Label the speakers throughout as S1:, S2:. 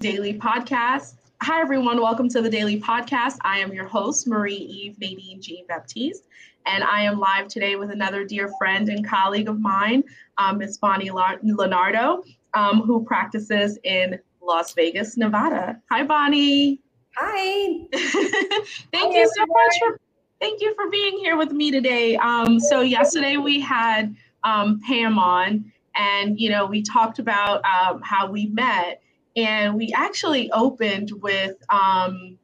S1: Daily Podcast. Hi, everyone. Welcome to the Daily Podcast. I am your host, Marie Eve Nadine Jean Baptiste, and I am live today with another dear friend and colleague of mine, um, Miss Bonnie Leonardo, um, who practices in Las Vegas, Nevada. Hi, Bonnie.
S2: Hi.
S1: thank Hi, you so much for thank you for being here with me today. Um, so yesterday we had um, Pam on, and you know we talked about um, how we met, and we actually opened with um,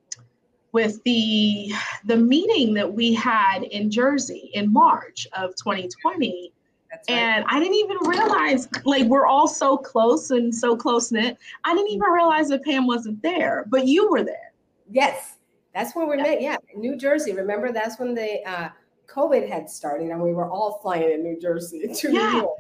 S1: with the the meeting that we had in Jersey in March of 2020. Right. And I didn't even realize, like, we're all so close and so close knit. I didn't even realize that Pam wasn't there, but you were there.
S2: Yes, that's where we yeah. met. Yeah, New Jersey. Remember, that's when the uh, COVID had started, and we were all flying in New Jersey to yeah. New York.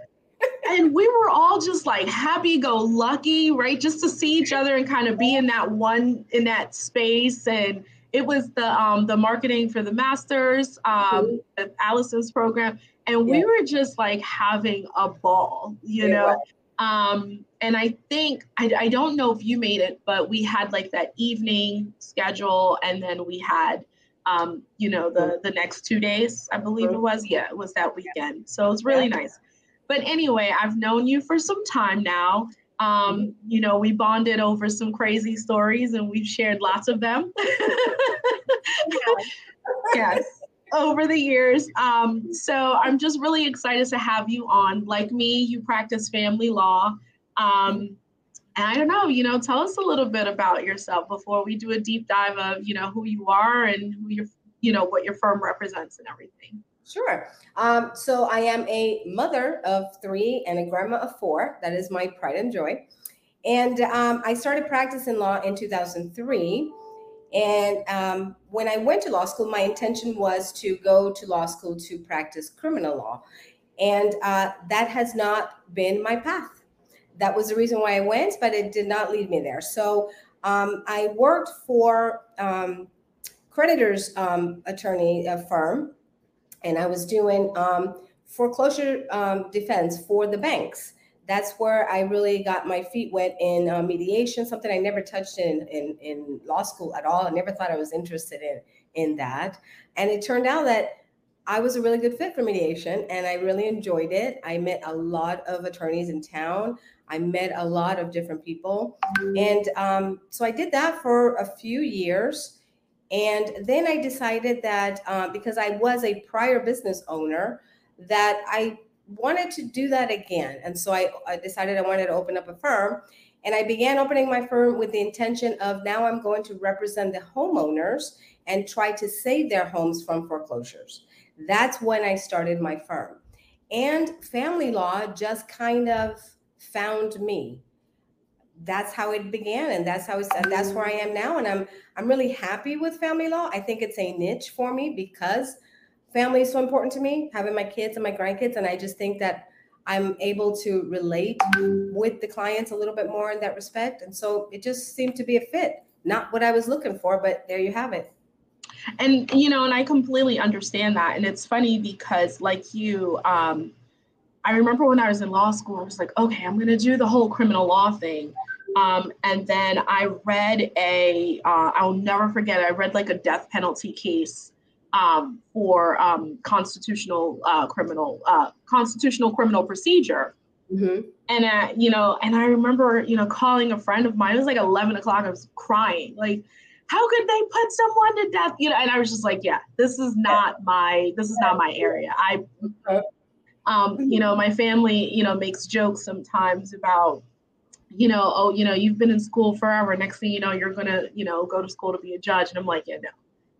S1: And we were all just like happy go lucky, right? Just to see each other and kind of be in that one in that space. And it was the um the marketing for the masters, um, mm-hmm. Allison's program, and we yeah. were just like having a ball, you know. Um, and I think I, I don't know if you made it, but we had like that evening schedule, and then we had um, you know, the the next two days, I believe it was. Yeah, it was that weekend. So it was really nice. But anyway, I've known you for some time now. Um, you know, we bonded over some crazy stories and we've shared lots of them. yes, over the years. Um, so I'm just really excited to have you on. Like me, you practice family law. Um, and I don't know, you know, tell us a little bit about yourself before we do a deep dive of, you know, who you are and who your, you know, what your firm represents and everything.
S2: Sure. Um, so I am a mother of three and a grandma of four. That is my pride and joy. And um, I started practicing law in 2003. And um, when I went to law school, my intention was to go to law school to practice criminal law. And uh, that has not been my path that was the reason why I went, but it did not lead me there. So um, I worked for um, creditors um, attorney firm, and I was doing um, foreclosure um, defense for the banks. That's where I really got my feet wet in uh, mediation, something I never touched in, in in law school at all. I never thought I was interested in in that, and it turned out that I was a really good fit for mediation and I really enjoyed it. I met a lot of attorneys in town. I met a lot of different people. And um, so I did that for a few years. And then I decided that uh, because I was a prior business owner, that I wanted to do that again. And so I, I decided I wanted to open up a firm. And I began opening my firm with the intention of now I'm going to represent the homeowners and try to save their homes from foreclosures. That's when I started my firm. And family law just kind of found me that's how it began and that's how it's that's where i am now and i'm i'm really happy with family law. I think it's a niche for me because family is so important to me having my kids and my grandkids and i just think that i'm able to relate with the clients a little bit more in that respect and so it just seemed to be a fit. Not what i was looking for but there you have it.
S1: And you know and i completely understand that and it's funny because like you um I remember when I was in law school, I was like, okay, I'm going to do the whole criminal law thing. Um, and then I read a, uh, I'll never forget, I read like a death penalty case um, for um, constitutional uh, criminal, uh, constitutional criminal procedure. Mm-hmm. And, uh, you know, and I remember, you know, calling a friend of mine, it was like 11 o'clock, I was crying, like, how could they put someone to death? You know, and I was just like, yeah, this is not my, this is not my area. I, um, you know, my family, you know, makes jokes sometimes about, you know, oh, you know, you've been in school forever. Next thing you know, you're gonna, you know, go to school to be a judge. And I'm like, yeah, no.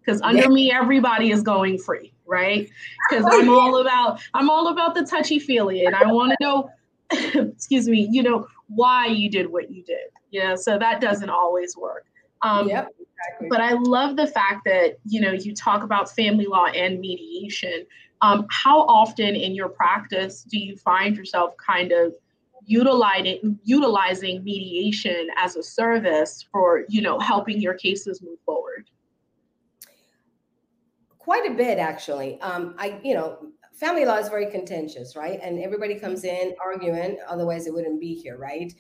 S1: Because under yeah. me, everybody is going free, right? Because I'm all about I'm all about the touchy feely, and I want to know, excuse me, you know, why you did what you did. You know, so that doesn't always work. Um, yep, exactly. But I love the fact that you know you talk about family law and mediation um, how often in your practice do you find yourself kind of utilizing utilizing mediation as a service for you know helping your cases move forward?
S2: Quite a bit, actually. Um, I you know family law is very contentious, right? And everybody comes in arguing, otherwise it wouldn't be here, right?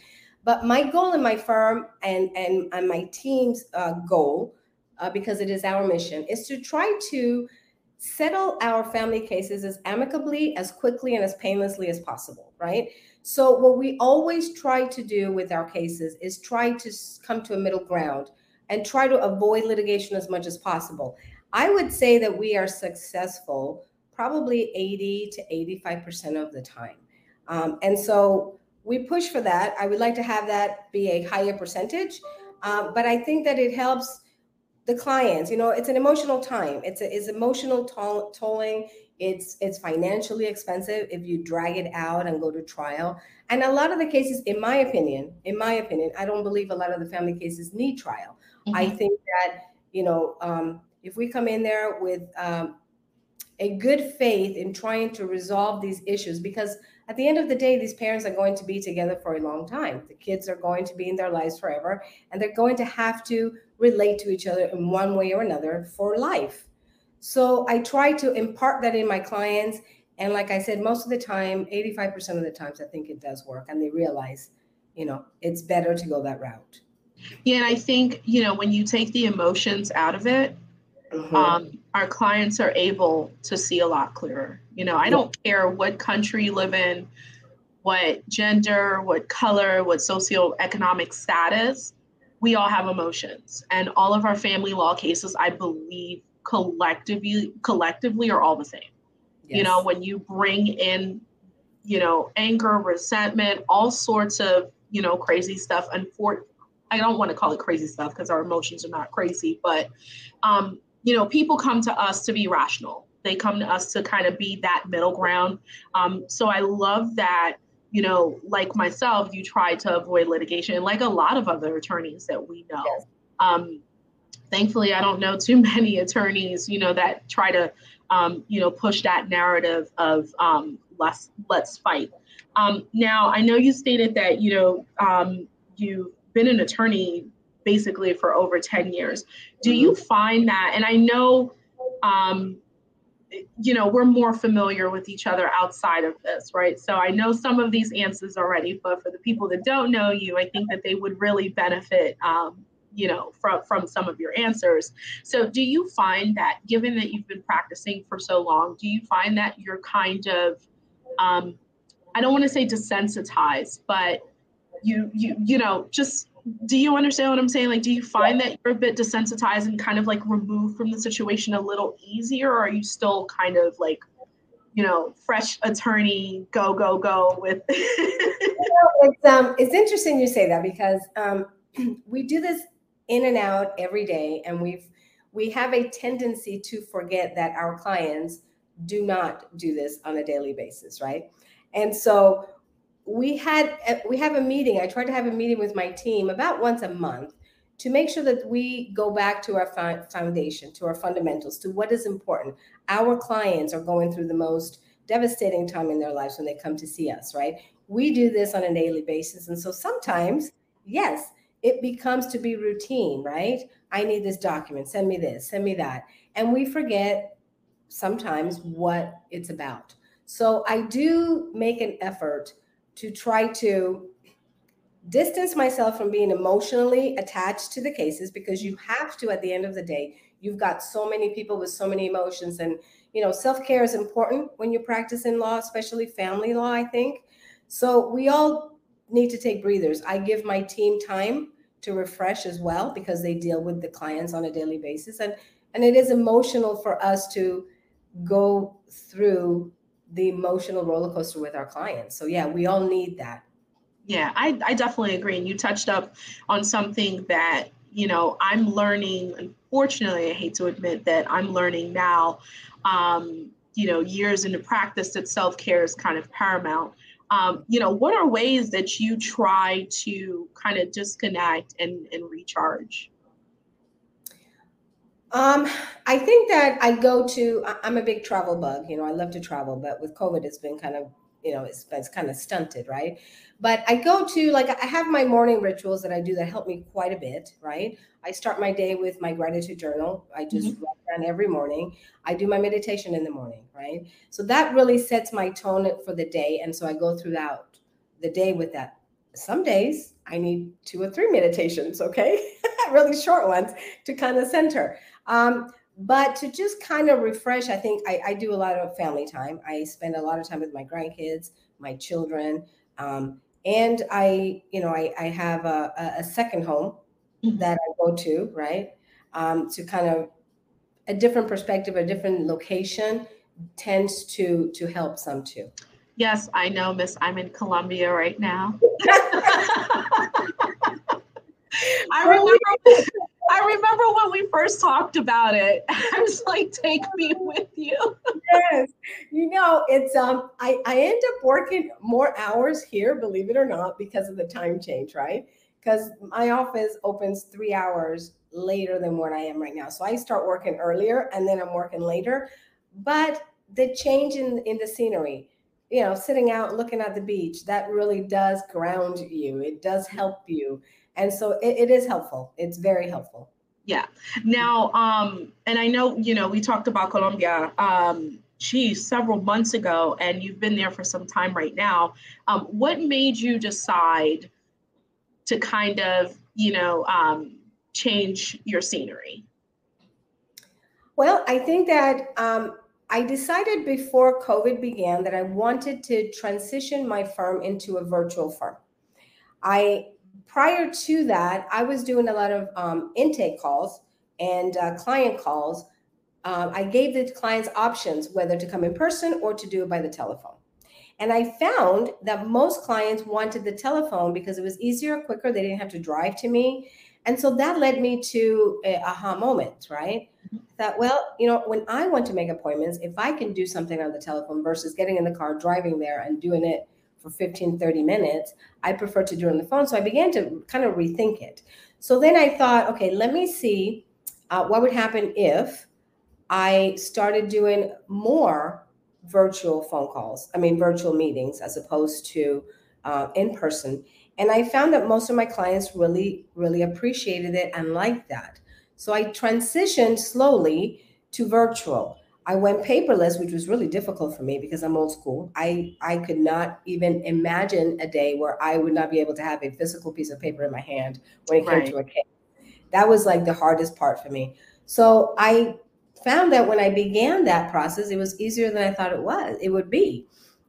S2: But my goal in my firm and and, and my team's uh, goal, uh, because it is our mission, is to try to settle our family cases as amicably, as quickly, and as painlessly as possible, right? So, what we always try to do with our cases is try to come to a middle ground and try to avoid litigation as much as possible. I would say that we are successful probably 80 to 85% of the time. Um, and so we push for that. I would like to have that be a higher percentage, um, but I think that it helps the clients. You know, it's an emotional time. It's a, it's emotional toll, tolling. It's it's financially expensive if you drag it out and go to trial. And a lot of the cases, in my opinion, in my opinion, I don't believe a lot of the family cases need trial. Mm-hmm. I think that you know um, if we come in there with um, a good faith in trying to resolve these issues, because at the end of the day, these parents are going to be together for a long time. The kids are going to be in their lives forever, and they're going to have to relate to each other in one way or another for life. So I try to impart that in my clients. And like I said, most of the time, 85% of the times, I think it does work. And they realize, you know, it's better to go that route.
S1: Yeah. And I think, you know, when you take the emotions out of it, mm-hmm. um, our clients are able to see a lot clearer. You know, I don't care what country you live in, what gender, what color, what socioeconomic status, we all have emotions. And all of our family law cases, I believe, collectively collectively are all the same. Yes. You know, when you bring in, you know, anger, resentment, all sorts of, you know, crazy stuff. And for I don't want to call it crazy stuff because our emotions are not crazy, but um, you know, people come to us to be rational. They come to us to kind of be that middle ground. Um, so I love that, you know, like myself, you try to avoid litigation, like a lot of other attorneys that we know. Yes. Um, thankfully, I don't know too many attorneys, you know, that try to, um, you know, push that narrative of um, let's let's fight. Um, now, I know you stated that you know um, you've been an attorney basically for over 10 years. Do you mm-hmm. find that, and I know, um, you know, we're more familiar with each other outside of this, right? So I know some of these answers already, but for the people that don't know you, I think that they would really benefit, um, you know, from, from some of your answers. So do you find that, given that you've been practicing for so long, do you find that you're kind of, um, I don't want to say desensitized, but you, you, you know, just do you understand what I'm saying? Like, do you find that you're a bit desensitized and kind of like removed from the situation a little easier, or are you still kind of like, you know, fresh attorney, go go go with?
S2: it's um, it's interesting you say that because um, we do this in and out every day, and we've we have a tendency to forget that our clients do not do this on a daily basis, right? And so we had uh, we have a meeting i try to have a meeting with my team about once a month to make sure that we go back to our foundation to our fundamentals to what is important. Our clients are going through the most devastating time in their lives when they come to see us right? We do this on a daily basis and so sometimes yes it becomes to be routine right? I need this document send me this send me that. And we forget sometimes what it's about. So i do make an effort to try to distance myself from being emotionally attached to the cases because you have to at the end of the day. You've got so many people with so many emotions and you know self-care is important when you practice in law especially family law i think. So we all need to take breathers. I give my team time to refresh as well because they deal with the clients on a daily basis. And and it is emotional for us to go through the emotional roller coaster with our clients. So yeah, we all need that.
S1: Yeah, I, I definitely agree. And you touched up on something that, you know, I'm learning. Unfortunately, I hate to admit that I'm learning now, um, you know, years into practice that self-care is kind of paramount. Um, you know, what are ways that you try to kind of disconnect and, and recharge?
S2: Um, I think that I go to. I'm a big travel bug. You know, I love to travel, but with COVID, it's been kind of you know it's, it's kind of stunted, right? But I go to like I have my morning rituals that I do that help me quite a bit, right? I start my day with my gratitude journal. I just mm-hmm. write down every morning. I do my meditation in the morning, right? So that really sets my tone for the day, and so I go throughout the day with that. Some days I need two or three meditations, okay? really short ones to kind of center. Um, but to just kind of refresh, I think I, I, do a lot of family time. I spend a lot of time with my grandkids, my children, um, and I, you know, I, I have a, a, second home mm-hmm. that I go to, right, um, to kind of a different perspective, a different location tends to to help some too.
S1: Yes, I know, Miss. I'm in Colombia right now. I remember I remember when we first talked about it. I was like, take me with you.
S2: yes. You know, it's um I, I end up working more hours here, believe it or not, because of the time change, right? Because my office opens three hours later than what I am right now. So I start working earlier and then I'm working later. But the change in, in the scenery, you know, sitting out looking at the beach, that really does ground you. It does help you. And so it, it is helpful. It's very helpful.
S1: Yeah. Now, um, and I know, you know, we talked about Colombia, um, geez, several months ago, and you've been there for some time right now. Um, what made you decide to kind of, you know, um, change your scenery?
S2: Well, I think that um, I decided before COVID began that I wanted to transition my firm into a virtual firm. I prior to that, I was doing a lot of um, intake calls and uh, client calls. Um, I gave the clients options whether to come in person or to do it by the telephone. And I found that most clients wanted the telephone because it was easier, quicker. They didn't have to drive to me. And so that led me to a aha moment, right? Mm-hmm. That, well, you know, when I want to make appointments, if I can do something on the telephone versus getting in the car, driving there and doing it for 15, 30 minutes, I prefer to do it on the phone. So I began to kind of rethink it. So then I thought, okay, let me see uh, what would happen if I started doing more virtual phone calls, I mean, virtual meetings as opposed to uh, in person. And I found that most of my clients really, really appreciated it and liked that. So I transitioned slowly to virtual. I went paperless, which was really difficult for me because I'm old school. I, I could not even imagine a day where I would not be able to have a physical piece of paper in my hand when it came right. to a case. That was like the hardest part for me. So I found that when I began that process, it was easier than I thought it was, it would be.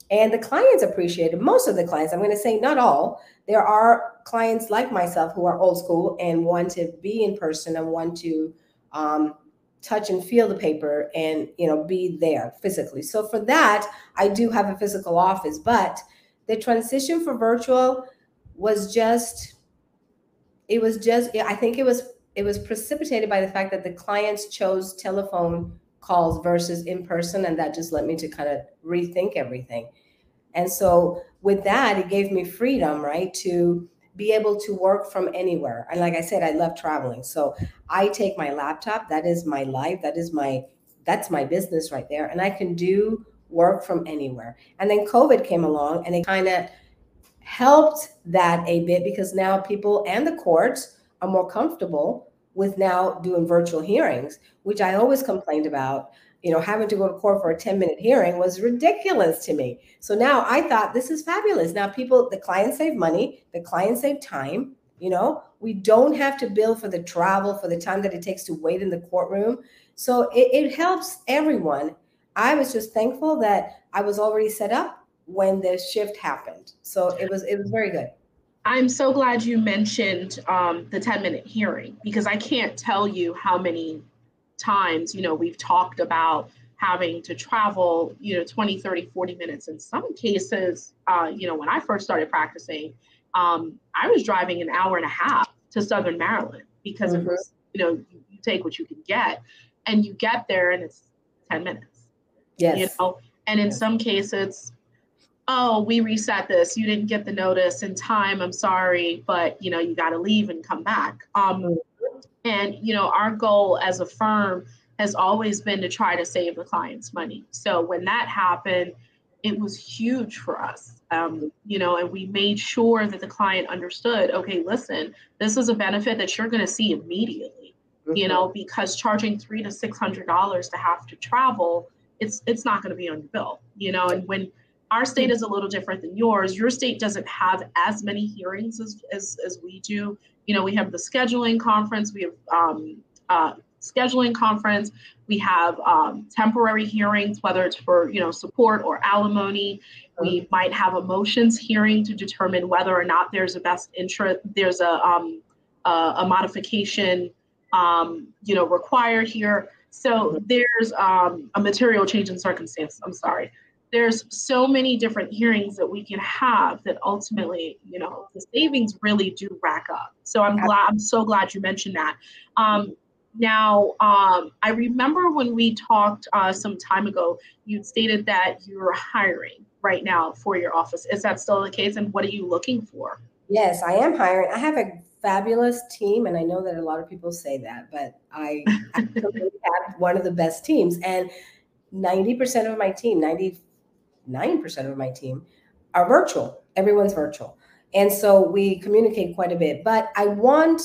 S2: And the clients appreciated most of the clients. I'm going to say not all. There are clients like myself who are old school and want to be in person and want to um, touch and feel the paper and you know be there physically. So for that i do have a physical office but the transition for virtual was just it was just i think it was it was precipitated by the fact that the clients chose telephone calls versus in person and that just led me to kind of rethink everything. And so with that it gave me freedom right to be able to work from anywhere. And like I said, I love traveling. So I take my laptop, that is my life, that is my that's my business right there. And I can do work from anywhere. And then COVID came along and it kind of helped that a bit because now people and the courts are more comfortable with now doing virtual hearings, which I always complained about you know, having to go to court for a 10 minute hearing was ridiculous to me. So now I thought this is fabulous. Now people, the clients save money, the clients save time. You know, we don't have to bill for the travel, for the time that it takes to wait in the courtroom. So it, it helps everyone. I was just thankful that I was already set up when the shift happened. So it was it was very good.
S1: I'm so glad you mentioned um, the 10 minute hearing because I can't tell you how many times, you know, we've talked about having to travel, you know, 20, 30, 40 minutes. In some cases, uh, you know, when I first started practicing, um, I was driving an hour and a half to Southern Maryland because mm-hmm. it was, you know, you, you, take what you can get and you get there and it's 10 minutes.
S2: Yes.
S1: You know, and in yes. some cases, oh, we reset this. You didn't get the notice in time. I'm sorry, but you know, you got to leave and come back. Um, mm-hmm. And, you know, our goal as a firm has always been to try to save the client's money. So when that happened, it was huge for us. Um, you know, and we made sure that the client understood, okay, listen, this is a benefit that you're going to see immediately. Mm-hmm. You know, because charging three to six hundred dollars to have to travel, it's it's not going to be on your bill. You know, and when our state is a little different than yours. Your state doesn't have as many hearings as, as, as we do. You know, we have the scheduling conference, we have um, uh, scheduling conference, we have um, temporary hearings, whether it's for, you know, support or alimony. We might have a motions hearing to determine whether or not there's a best interest, there's a, um, a, a modification, um, you know, required here. So there's um, a material change in circumstance. I'm sorry there's so many different hearings that we can have that ultimately, you know, the savings really do rack up. So I'm glad, I'm so glad you mentioned that. Um, now, um, I remember when we talked uh, some time ago, you stated that you're hiring right now for your office. Is that still the case? And what are you looking for?
S2: Yes, I am hiring. I have a fabulous team, and I know that a lot of people say that, but I have one of the best teams. And 90% of my team, 90 9% of my team are virtual. Everyone's virtual. And so we communicate quite a bit. But I want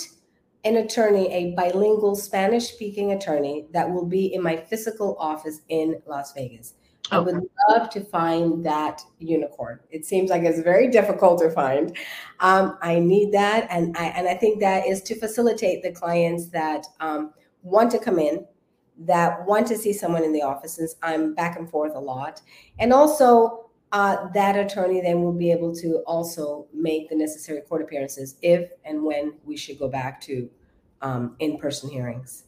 S2: an attorney, a bilingual Spanish speaking attorney that will be in my physical office in Las Vegas. Okay. I would love to find that unicorn. It seems like it's very difficult to find. Um, I need that, and I and I think that is to facilitate the clients that um, want to come in that want to see someone in the office since I'm back and forth a lot. And also, uh, that attorney then will be able to also make the necessary court appearances if and when we should go back to um, in person hearings.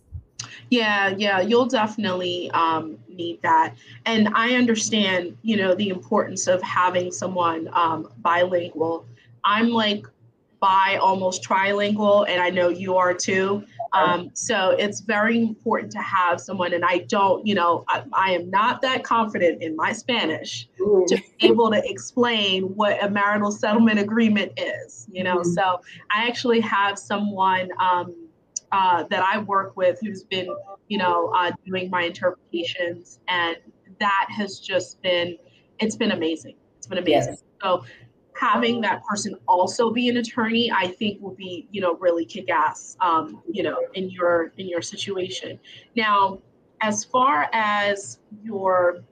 S1: Yeah, yeah, you'll definitely um, need that. And I understand, you know, the importance of having someone um, bilingual. I'm like bi almost trilingual, and I know you are too. Um, so it's very important to have someone, and I don't, you know, I, I am not that confident in my Spanish to be able to explain what a marital settlement agreement is, you know. Mm. So I actually have someone um, uh, that I work with who's been, you know, uh, doing my interpretations, and that has just been, it's been amazing. It's been amazing. Yes. So having that person also be an attorney i think will be you know really kick ass um, you know in your in your situation. Now as far as your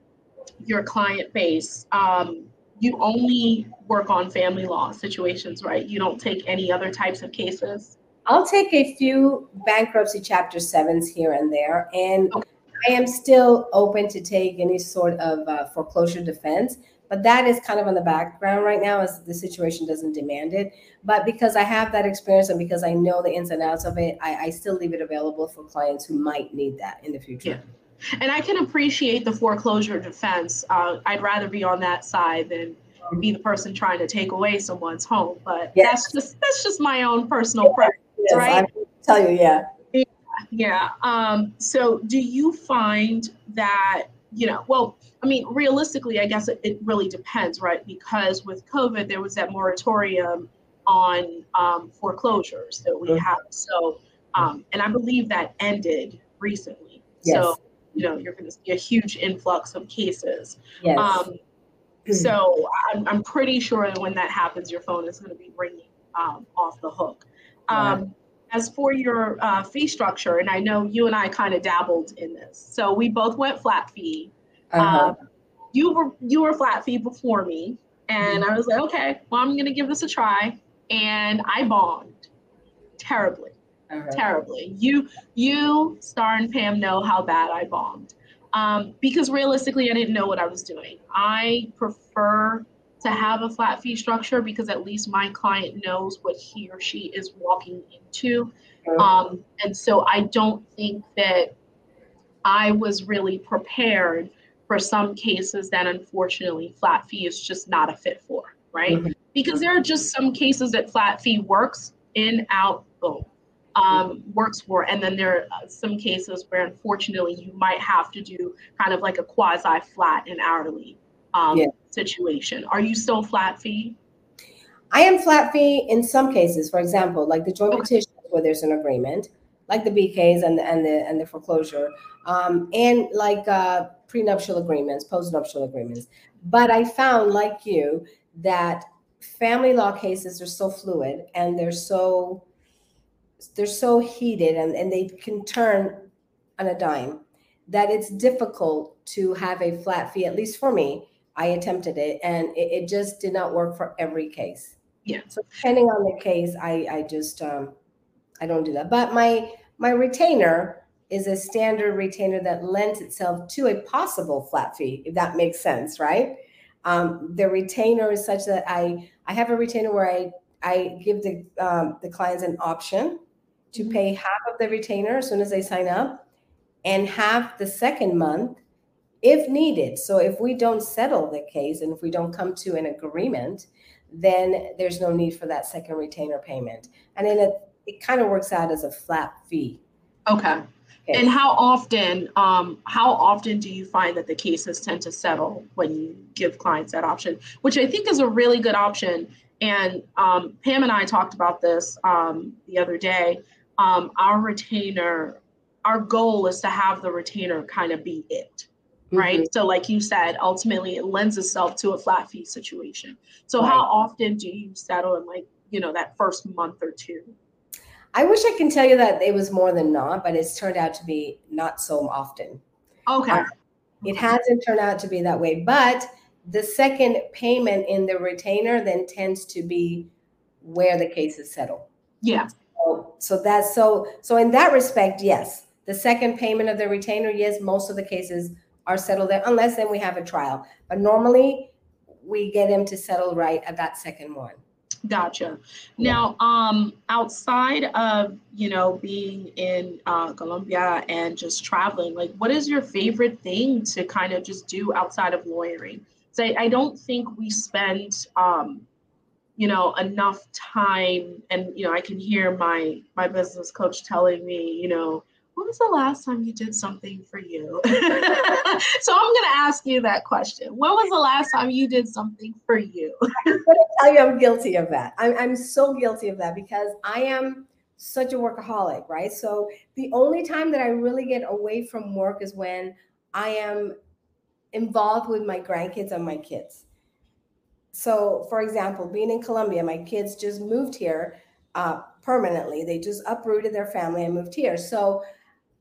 S1: your client base um, you only work on family law situations right? You don't take any other types of cases?
S2: I'll take a few bankruptcy chapter sevens here and there and okay. i am still open to take any sort of uh, foreclosure defense but that is kind of on the background right now as the situation doesn't demand it. But because I have that experience and because I know the ins and outs of it, I, I still leave it available for clients who might need that in the future.
S1: Yeah. And I can appreciate the foreclosure defense. Uh, I'd rather be on that side than be the person trying to take away someone's home. But yes. that's just that's just my own personal yes. preference, yes, right? I
S2: tell you, yeah.
S1: Yeah. yeah. Um, so do you find that you know, well, I mean, realistically, I guess it, it really depends, right? Because with COVID, there was that moratorium on um, foreclosures that we have. So, um, and I believe that ended recently. Yes. So, you know, you're going to see a huge influx of cases. Yes. Um, so I'm, I'm pretty sure that when that happens, your phone is going to be ringing um, off the hook. Um, as for your uh, fee structure, and I know you and I kind of dabbled in this, so we both went flat fee. Uh-huh. Uh, you were you were flat fee before me, and. I was like, okay, well, I'm gonna give this a try, and I bombed terribly, uh-huh. terribly. You you Star and Pam know how bad I bombed, um, because realistically, I didn't know what I was doing. I prefer to have a flat fee structure because at least my client knows what he or she is walking into. Um, and so I don't think that I was really prepared for some cases that unfortunately flat fee is just not a fit for, right? Mm-hmm. Because there are just some cases that flat fee works in, out, boom. Um, works for, and then there are some cases where unfortunately you might have to do kind of like a quasi flat and hourly um, yeah. situation. Are you still flat fee?
S2: I am flat fee in some cases. For example, like the joint okay. petition where there's an agreement, like the BKs and the and the and the foreclosure, um, and like uh, prenuptial agreements, postnuptial agreements. But I found, like you, that family law cases are so fluid and they're so they're so heated and, and they can turn on a dime that it's difficult to have a flat fee, at least for me, I attempted it and it, it, just did not work for every case.
S1: Yeah.
S2: So depending on the case, I I just um I don't do that. But my my retainer is a standard retainer that lends itself to a possible flat fee, if that makes sense, right? Um, the retainer is such that I I have a retainer where I I give the um, the clients an option to mm-hmm. pay half of the retainer as soon as they sign up, and half the second month if needed. So if we don't settle the case and if we don't come to an agreement, then there's no need for that second retainer payment. And then it, it kind of works out as a flat fee.
S1: Okay. okay. And how often, um, how often do you find that the cases tend to settle when you give clients that option, which I think is a really good option. And um, Pam and I talked about this um, the other day. Um, our retainer, our goal is to have the retainer kind of be it right? Mm-hmm. So, like you said, ultimately it lends itself to a flat fee situation. So, right. how often do you settle in like, you know, that first month or two?
S2: I wish I can tell you that it was more than not, but it's turned out to be not so often.
S1: Okay. Uh,
S2: it hasn't turned out to be that way, but the second payment in the retainer then tends to be where the case is settled.
S1: Yeah.
S2: So, so that's so so in that respect, yes. The second payment of the retainer, yes, most of the cases are settled there, unless then we have a trial. But normally we get them to settle right at that second one.
S1: Gotcha. Now, um, outside of you know being in uh, Colombia and just traveling, like, what is your favorite thing to kind of just do outside of lawyering? So I, I don't think we spend, um, you know, enough time, and you know, I can hear my my business coach telling me, you know, was the last time you did something for you? so I'm going to ask you that question. When was the last time you did something for you?
S2: I'm going to tell you I'm guilty of that. I'm, I'm so guilty of that because I am such a workaholic, right? So the only time that I really get away from work is when I am involved with my grandkids and my kids. So, for example, being in Colombia, my kids just moved here uh, permanently. They just uprooted their family and moved here. So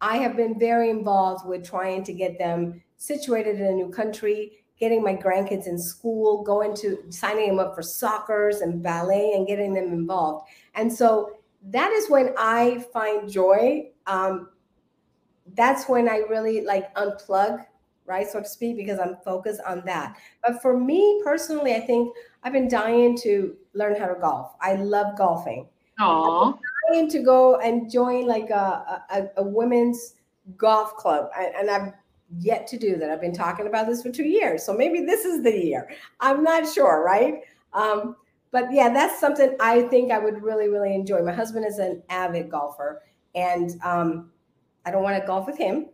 S2: I have been very involved with trying to get them situated in a new country, getting my grandkids in school, going to signing them up for soccer's and ballet and getting them involved. And so that is when I find joy. Um, that's when I really like unplug, right, so to speak, because I'm focused on that. But for me personally, I think I've been dying to learn how to golf. I love golfing.
S1: Aww
S2: to go and join like a, a, a women's golf club, and I've yet to do that. I've been talking about this for two years, so maybe this is the year. I'm not sure, right? Um, but yeah, that's something I think I would really, really enjoy. My husband is an avid golfer, and um, I don't want to golf with him.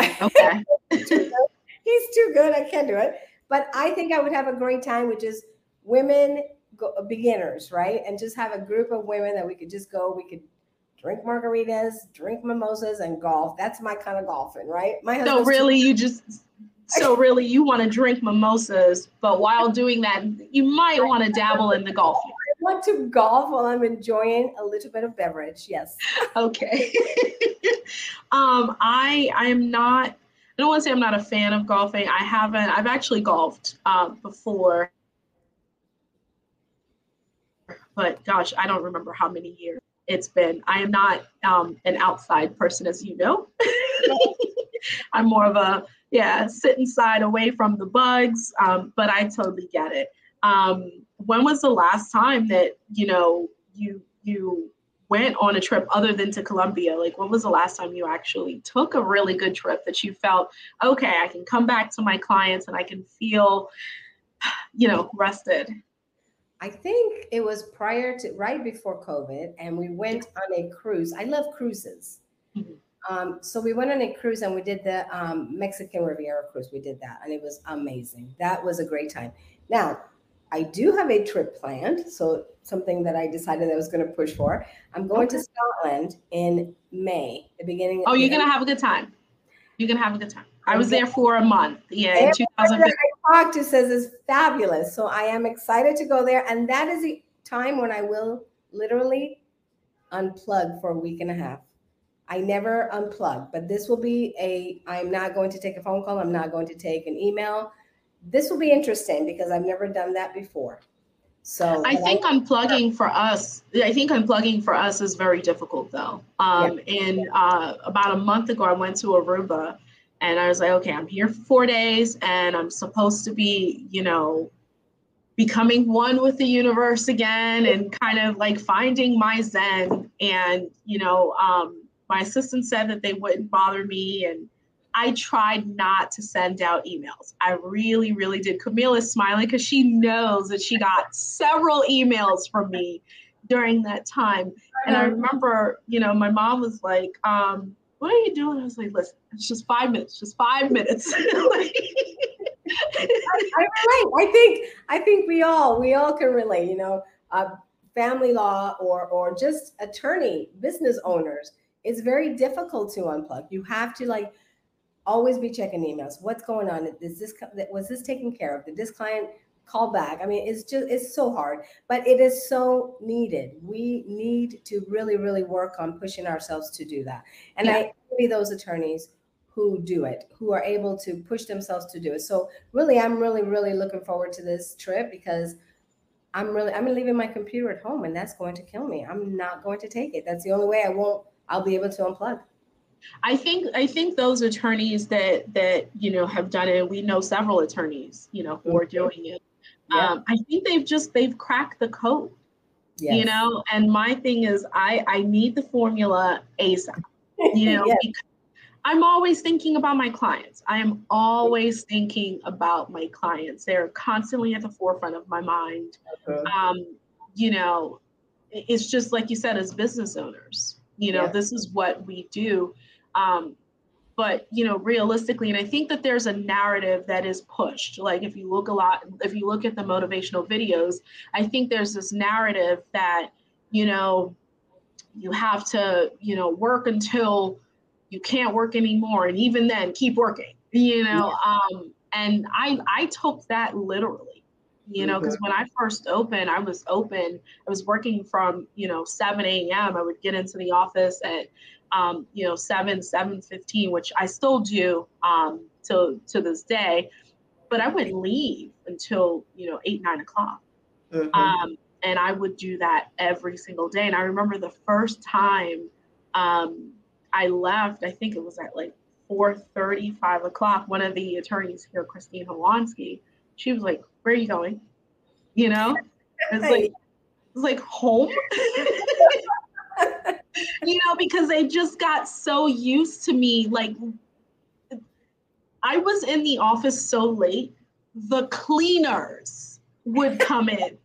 S1: Okay.
S2: He's too good. I can't do it. But I think I would have a great time with just women go, beginners, right? And just have a group of women that we could just go. We could drink margaritas, drink mimosas, and golf. That's my kind of golfing, right?
S1: My so really, you just so really you want to drink mimosas, but while doing that, you might want to dabble in the golf.
S2: I want to golf while I'm enjoying a little bit of beverage. Yes.
S1: Okay. um, I I am not. I don't want to say I'm not a fan of golfing. I haven't. I've actually golfed uh, before but gosh, I don't remember how many years it's been. I am not um, an outside person, as you know. I'm more of a yeah, sit inside away from the bugs. Um, but I totally get it. Um, when was the last time that you know you you went on a trip other than to Colombia? Like, when was the last time you actually took a really good trip that you felt okay? I can come back to my clients and I can feel, you know, rested.
S2: I think it was prior to right before COVID, and we went on a cruise. I love cruises. Mm-hmm. Um, so we went on a cruise and we did the um, Mexican Riviera cruise. We did that, and it was amazing. That was a great time. Now, I do have a trip planned, so something that I decided I was going to push for. I'm going okay. to Scotland in May, the beginning.
S1: Oh, you're going to have a good time. You're going to have a good time. I was there for a month. Yeah, in 2015.
S2: Talked to says is fabulous. So I am excited to go there. And that is the time when I will literally unplug for a week and a half. I never unplug, but this will be a I'm not going to take a phone call. I'm not going to take an email. this will be interesting because I've never done that before. So
S1: I think I, unplugging for us, I think unplugging for us is very difficult though. Um, yeah. And uh, about a month ago, I went to Aruba and I was like, okay, I'm here for four days and I'm supposed to be, you know, becoming one with the universe again and kind of like finding my zen. And, you know, um, my assistant said that they wouldn't bother me and I tried not to send out emails. I really, really did. Camille is smiling because she knows that she got several emails from me during that time. And I uh-huh. remember, you know, my mom was like, um, what are you doing? I was like, listen, it's just five minutes, just five minutes. I,
S2: I relate. I think I think we all we all can relate. You know, uh, family law or or just attorney business owners. It's very difficult to unplug. You have to like always be checking emails. What's going on? Is this was this taken care of? Did this client call back? I mean, it's just it's so hard, but it is so needed. We need to really, really work on pushing ourselves to do that. And yeah. I envy those attorneys who do it, who are able to push themselves to do it. So really, I'm really, really looking forward to this trip because I'm really I'm leaving my computer at home and that's going to kill me. I'm not going to take it. That's the only way I won't I'll be able to unplug.
S1: I think I think those attorneys that that you know have done it. We know several attorneys, you know, who are mm-hmm. doing it. Yeah. Um, I think they've just they've cracked the code. Yes. You know, and my thing is, I I need the formula ASAP. You know, yes. I'm always thinking about my clients. I am always thinking about my clients. They're constantly at the forefront of my mind. Okay. Um, you know, it's just like you said, as business owners, you know, yeah. this is what we do. Um, but you know, realistically, and I think that there's a narrative that is pushed. Like if you look a lot, if you look at the motivational videos, I think there's this narrative that you know you have to you know work until you can't work anymore, and even then keep working. You know, um, and I I took that literally you know because when i first opened i was open i was working from you know 7 a.m i would get into the office at um, you know, 7, 7.15, which I still do um, to, to this day. But I wouldn't leave until, you know, 8, 9 o'clock. Mm-hmm. Um, and I would do that every single day. And I remember the first time um, I left, I think it was at like 4.30, 5 o'clock, one of the attorneys here, Christine Holansky, she was like, where are you going? You know? It's like, it's like home. you know, because they just got so used to me. Like, I was in the office so late, the cleaners would come in.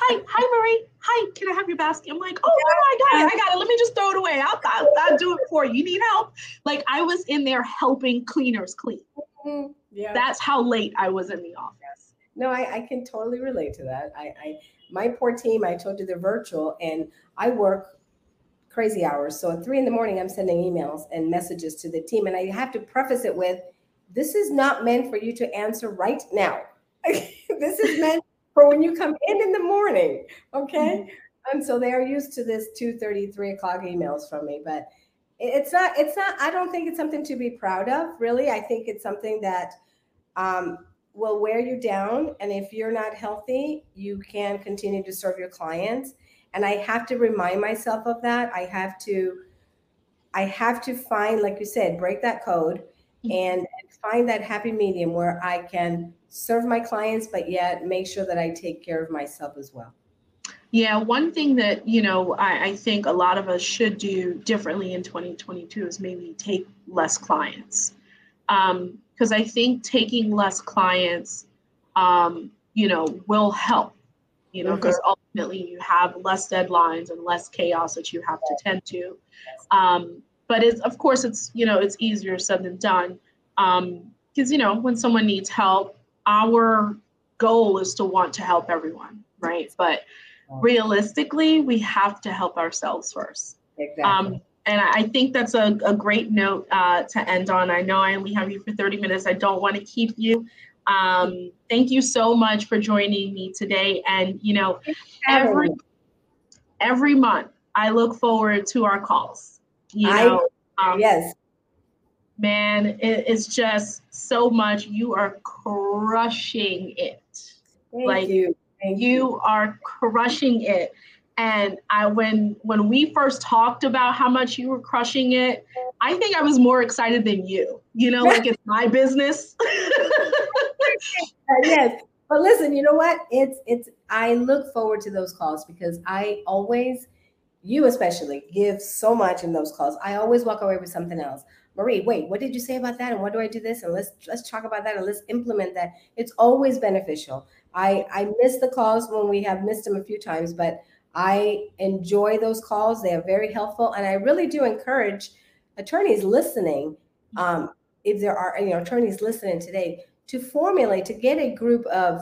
S1: Hi, hi, Marie. Hi, can I have your basket? I'm like, oh, no, I got it. I got it. Let me just throw it away. I'll, I'll, I'll do it for you. You need help? Like, I was in there helping cleaners clean. Mm-hmm. Yeah. That's how late I was in the office.
S2: No, I, I can totally relate to that. I, I my poor team, I told you they're virtual and I work crazy hours. So at three in the morning, I'm sending emails and messages to the team. And I have to preface it with this is not meant for you to answer right now. this is meant for when you come in in the morning. Okay. Mm-hmm. And so they are used to this 2 30, 3 o'clock emails from me. But it's not, it's not, I don't think it's something to be proud of, really. I think it's something that um, will wear you down. And if you're not healthy, you can continue to serve your clients and i have to remind myself of that i have to i have to find like you said break that code mm-hmm. and, find that happy medium where i can serve my clients but yet make sure that i take care of myself as well
S1: yeah one thing that you know i, I think a lot of us should do differently in 2022 is maybe take less clients because um, i think taking less clients um, you know will help you know, because mm-hmm. Ultimately you have less deadlines and less chaos that you have to tend to. Um, but it's of course it's you know it's easier said than done because um, you know when someone needs help, our goal is to want to help everyone, right? But realistically, we have to help ourselves first. Exactly. Um, and I think that's a, a great note uh, to end on. I know I only have you for 30 minutes. I don't want to keep you. Um, thank you so much for joining me today. And you know, every every month I look forward to our calls. You know,
S2: I, um, yes.
S1: Man, it, it's just so much. You are crushing it.
S2: Thank like you.
S1: Thank you, you are crushing it. And I when when we first talked about how much you were crushing it, I think I was more excited than you. You know, like it's my business.
S2: yes. But listen, you know what? It's it's I look forward to those calls because I always you especially give so much in those calls. I always walk away with something else. Marie, wait, what did you say about that? And what do I do this? And let's let's talk about that and let's implement that. It's always beneficial. I I miss the calls when we have missed them a few times, but I enjoy those calls. They are very helpful, and I really do encourage attorneys listening. Um, if there are you know attorneys listening today, to formulate to get a group of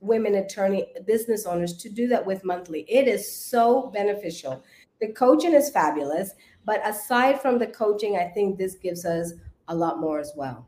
S2: women attorney business owners to do that with monthly. It is so beneficial. The coaching is fabulous, but aside from the coaching, I think this gives us a lot more as well.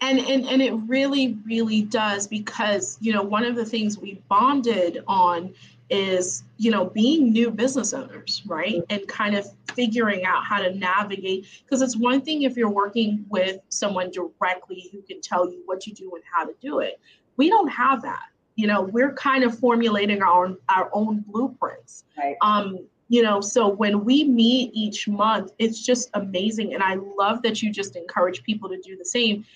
S1: And, and and it really really does because you know one of the things we bonded on is you know being new business owners right? And kind of figuring out how to navigate because it's one thing if you're working with someone directly who can tell you what to do and how to do it. We don't have that you know? We're kind of formulating our own our own blueprints. Right. um you know so when we meet each month it's just amazing and i love that you just encourage people to do the same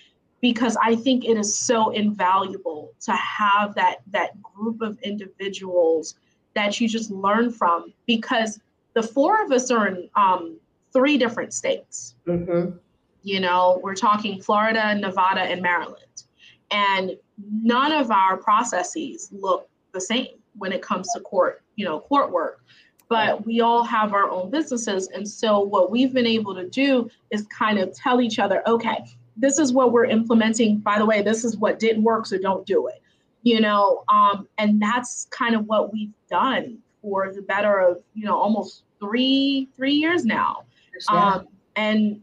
S1: because i think it is so invaluable to have that that group of individuals that you just learn from because the four of us are in um, three different states mm-hmm. you know we're talking florida nevada and maryland and none of our processes look the same when it comes to court, you know, court work. But we all have our own businesses. And so what we've been able to do is kind of tell each other, okay, this is what we're implementing. By the way, this is what didn't work, so don't do it. You know, um, and that's kind of what we've done for the better of, you know, almost three, three years now. Um, and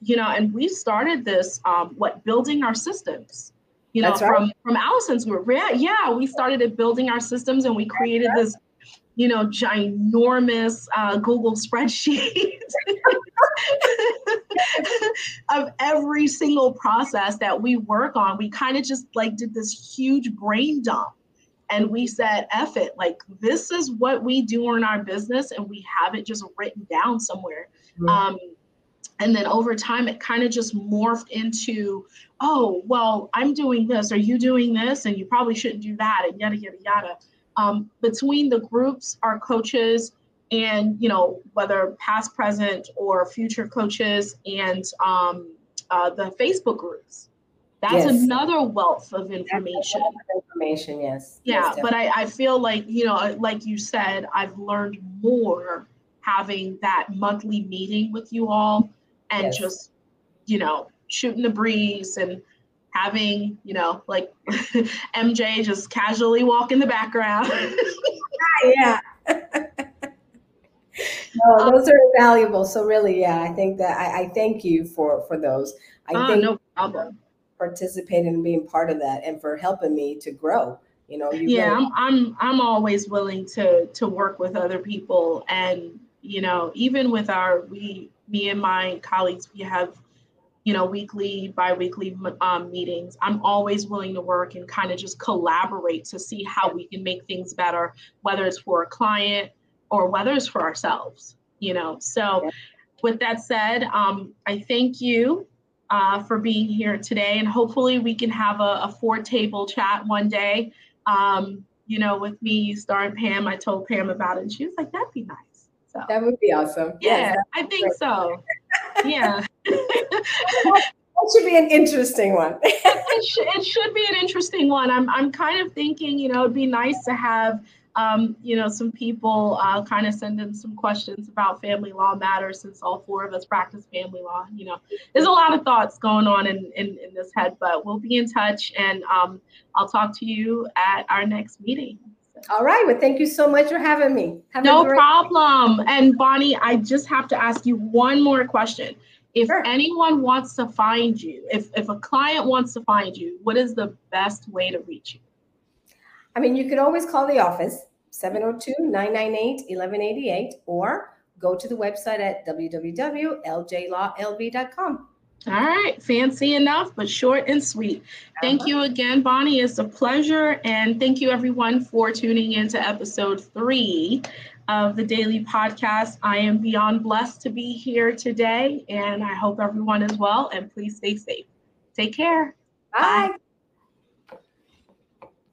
S1: you know, and we started this um, what building our systems you know, from from Allison's group. Yeah, yeah, we started building our systems and we created this, you know, ginormous uh, Google spreadsheet of every single process that we work on. We kind of just like did this huge brain dump. And we said, F it, like this is what we do in our business, and we have it just written down somewhere. Mm-hmm. Um, and then over time, it kind of just morphed into, oh, well, I'm doing this. Are you doing this? And you probably shouldn't do that, and yada, yada, yada. Um, between the groups, our coaches, and, you know, whether past, present, or future coaches, and um, uh, the Facebook groups. That's yes. another wealth of information.
S2: Information, yes.
S1: Yeah,
S2: yes,
S1: but I, I feel like, you know, like you said, I've learned more having that monthly meeting with you all and yes. just, you know, shooting the breeze and having, you know, like MJ just casually walk in the background.
S2: yeah. no, those are valuable. So really, yeah, I think that I, I thank you for for those. I
S1: oh,
S2: think
S1: no problem.
S2: Participating and being part of that, and for helping me to grow. You know, you
S1: yeah, really- I'm I'm I'm always willing to to work with other people, and you know, even with our we me and my colleagues, we have, you know, weekly, biweekly um, meetings. I'm always willing to work and kind of just collaborate to see how we can make things better, whether it's for a client or whether it's for ourselves, you know. So, with that said, um, I thank you uh, for being here today, and hopefully we can have a, a four table chat one day. Um, you know, with me, Star and Pam. I told Pam about it, and she was like, "That'd be nice."
S2: So that would be awesome.
S1: Yeah, yes, I think great. so. Yeah.
S2: That should be an interesting one.
S1: it, should, it should be an interesting one. I'm I'm kind of thinking, you know, it'd be nice to have um, you know, some people uh, kind of send in some questions about family law matters since all four of us practice family law. You know, there's a lot of thoughts going on in, in, in this head, but we'll be in touch and um, I'll talk to you at our next meeting.
S2: All right. Well, thank you so much for having me.
S1: Have no problem. And Bonnie, I just have to ask you one more question. If sure. anyone wants to find you, if, if a client wants to find you, what is the best way to reach you?
S2: I mean, you can always call the office, 702 998 1188, or go to the website at www.ljlawlv.com.
S1: All right, fancy enough, but short and sweet. Thank uh-huh. you again, Bonnie. It's a pleasure. And thank you, everyone, for tuning in to episode three of the Daily Podcast. I am beyond blessed to be here today, and I hope everyone is well. And please stay safe. Take care.
S2: Bye. Bye.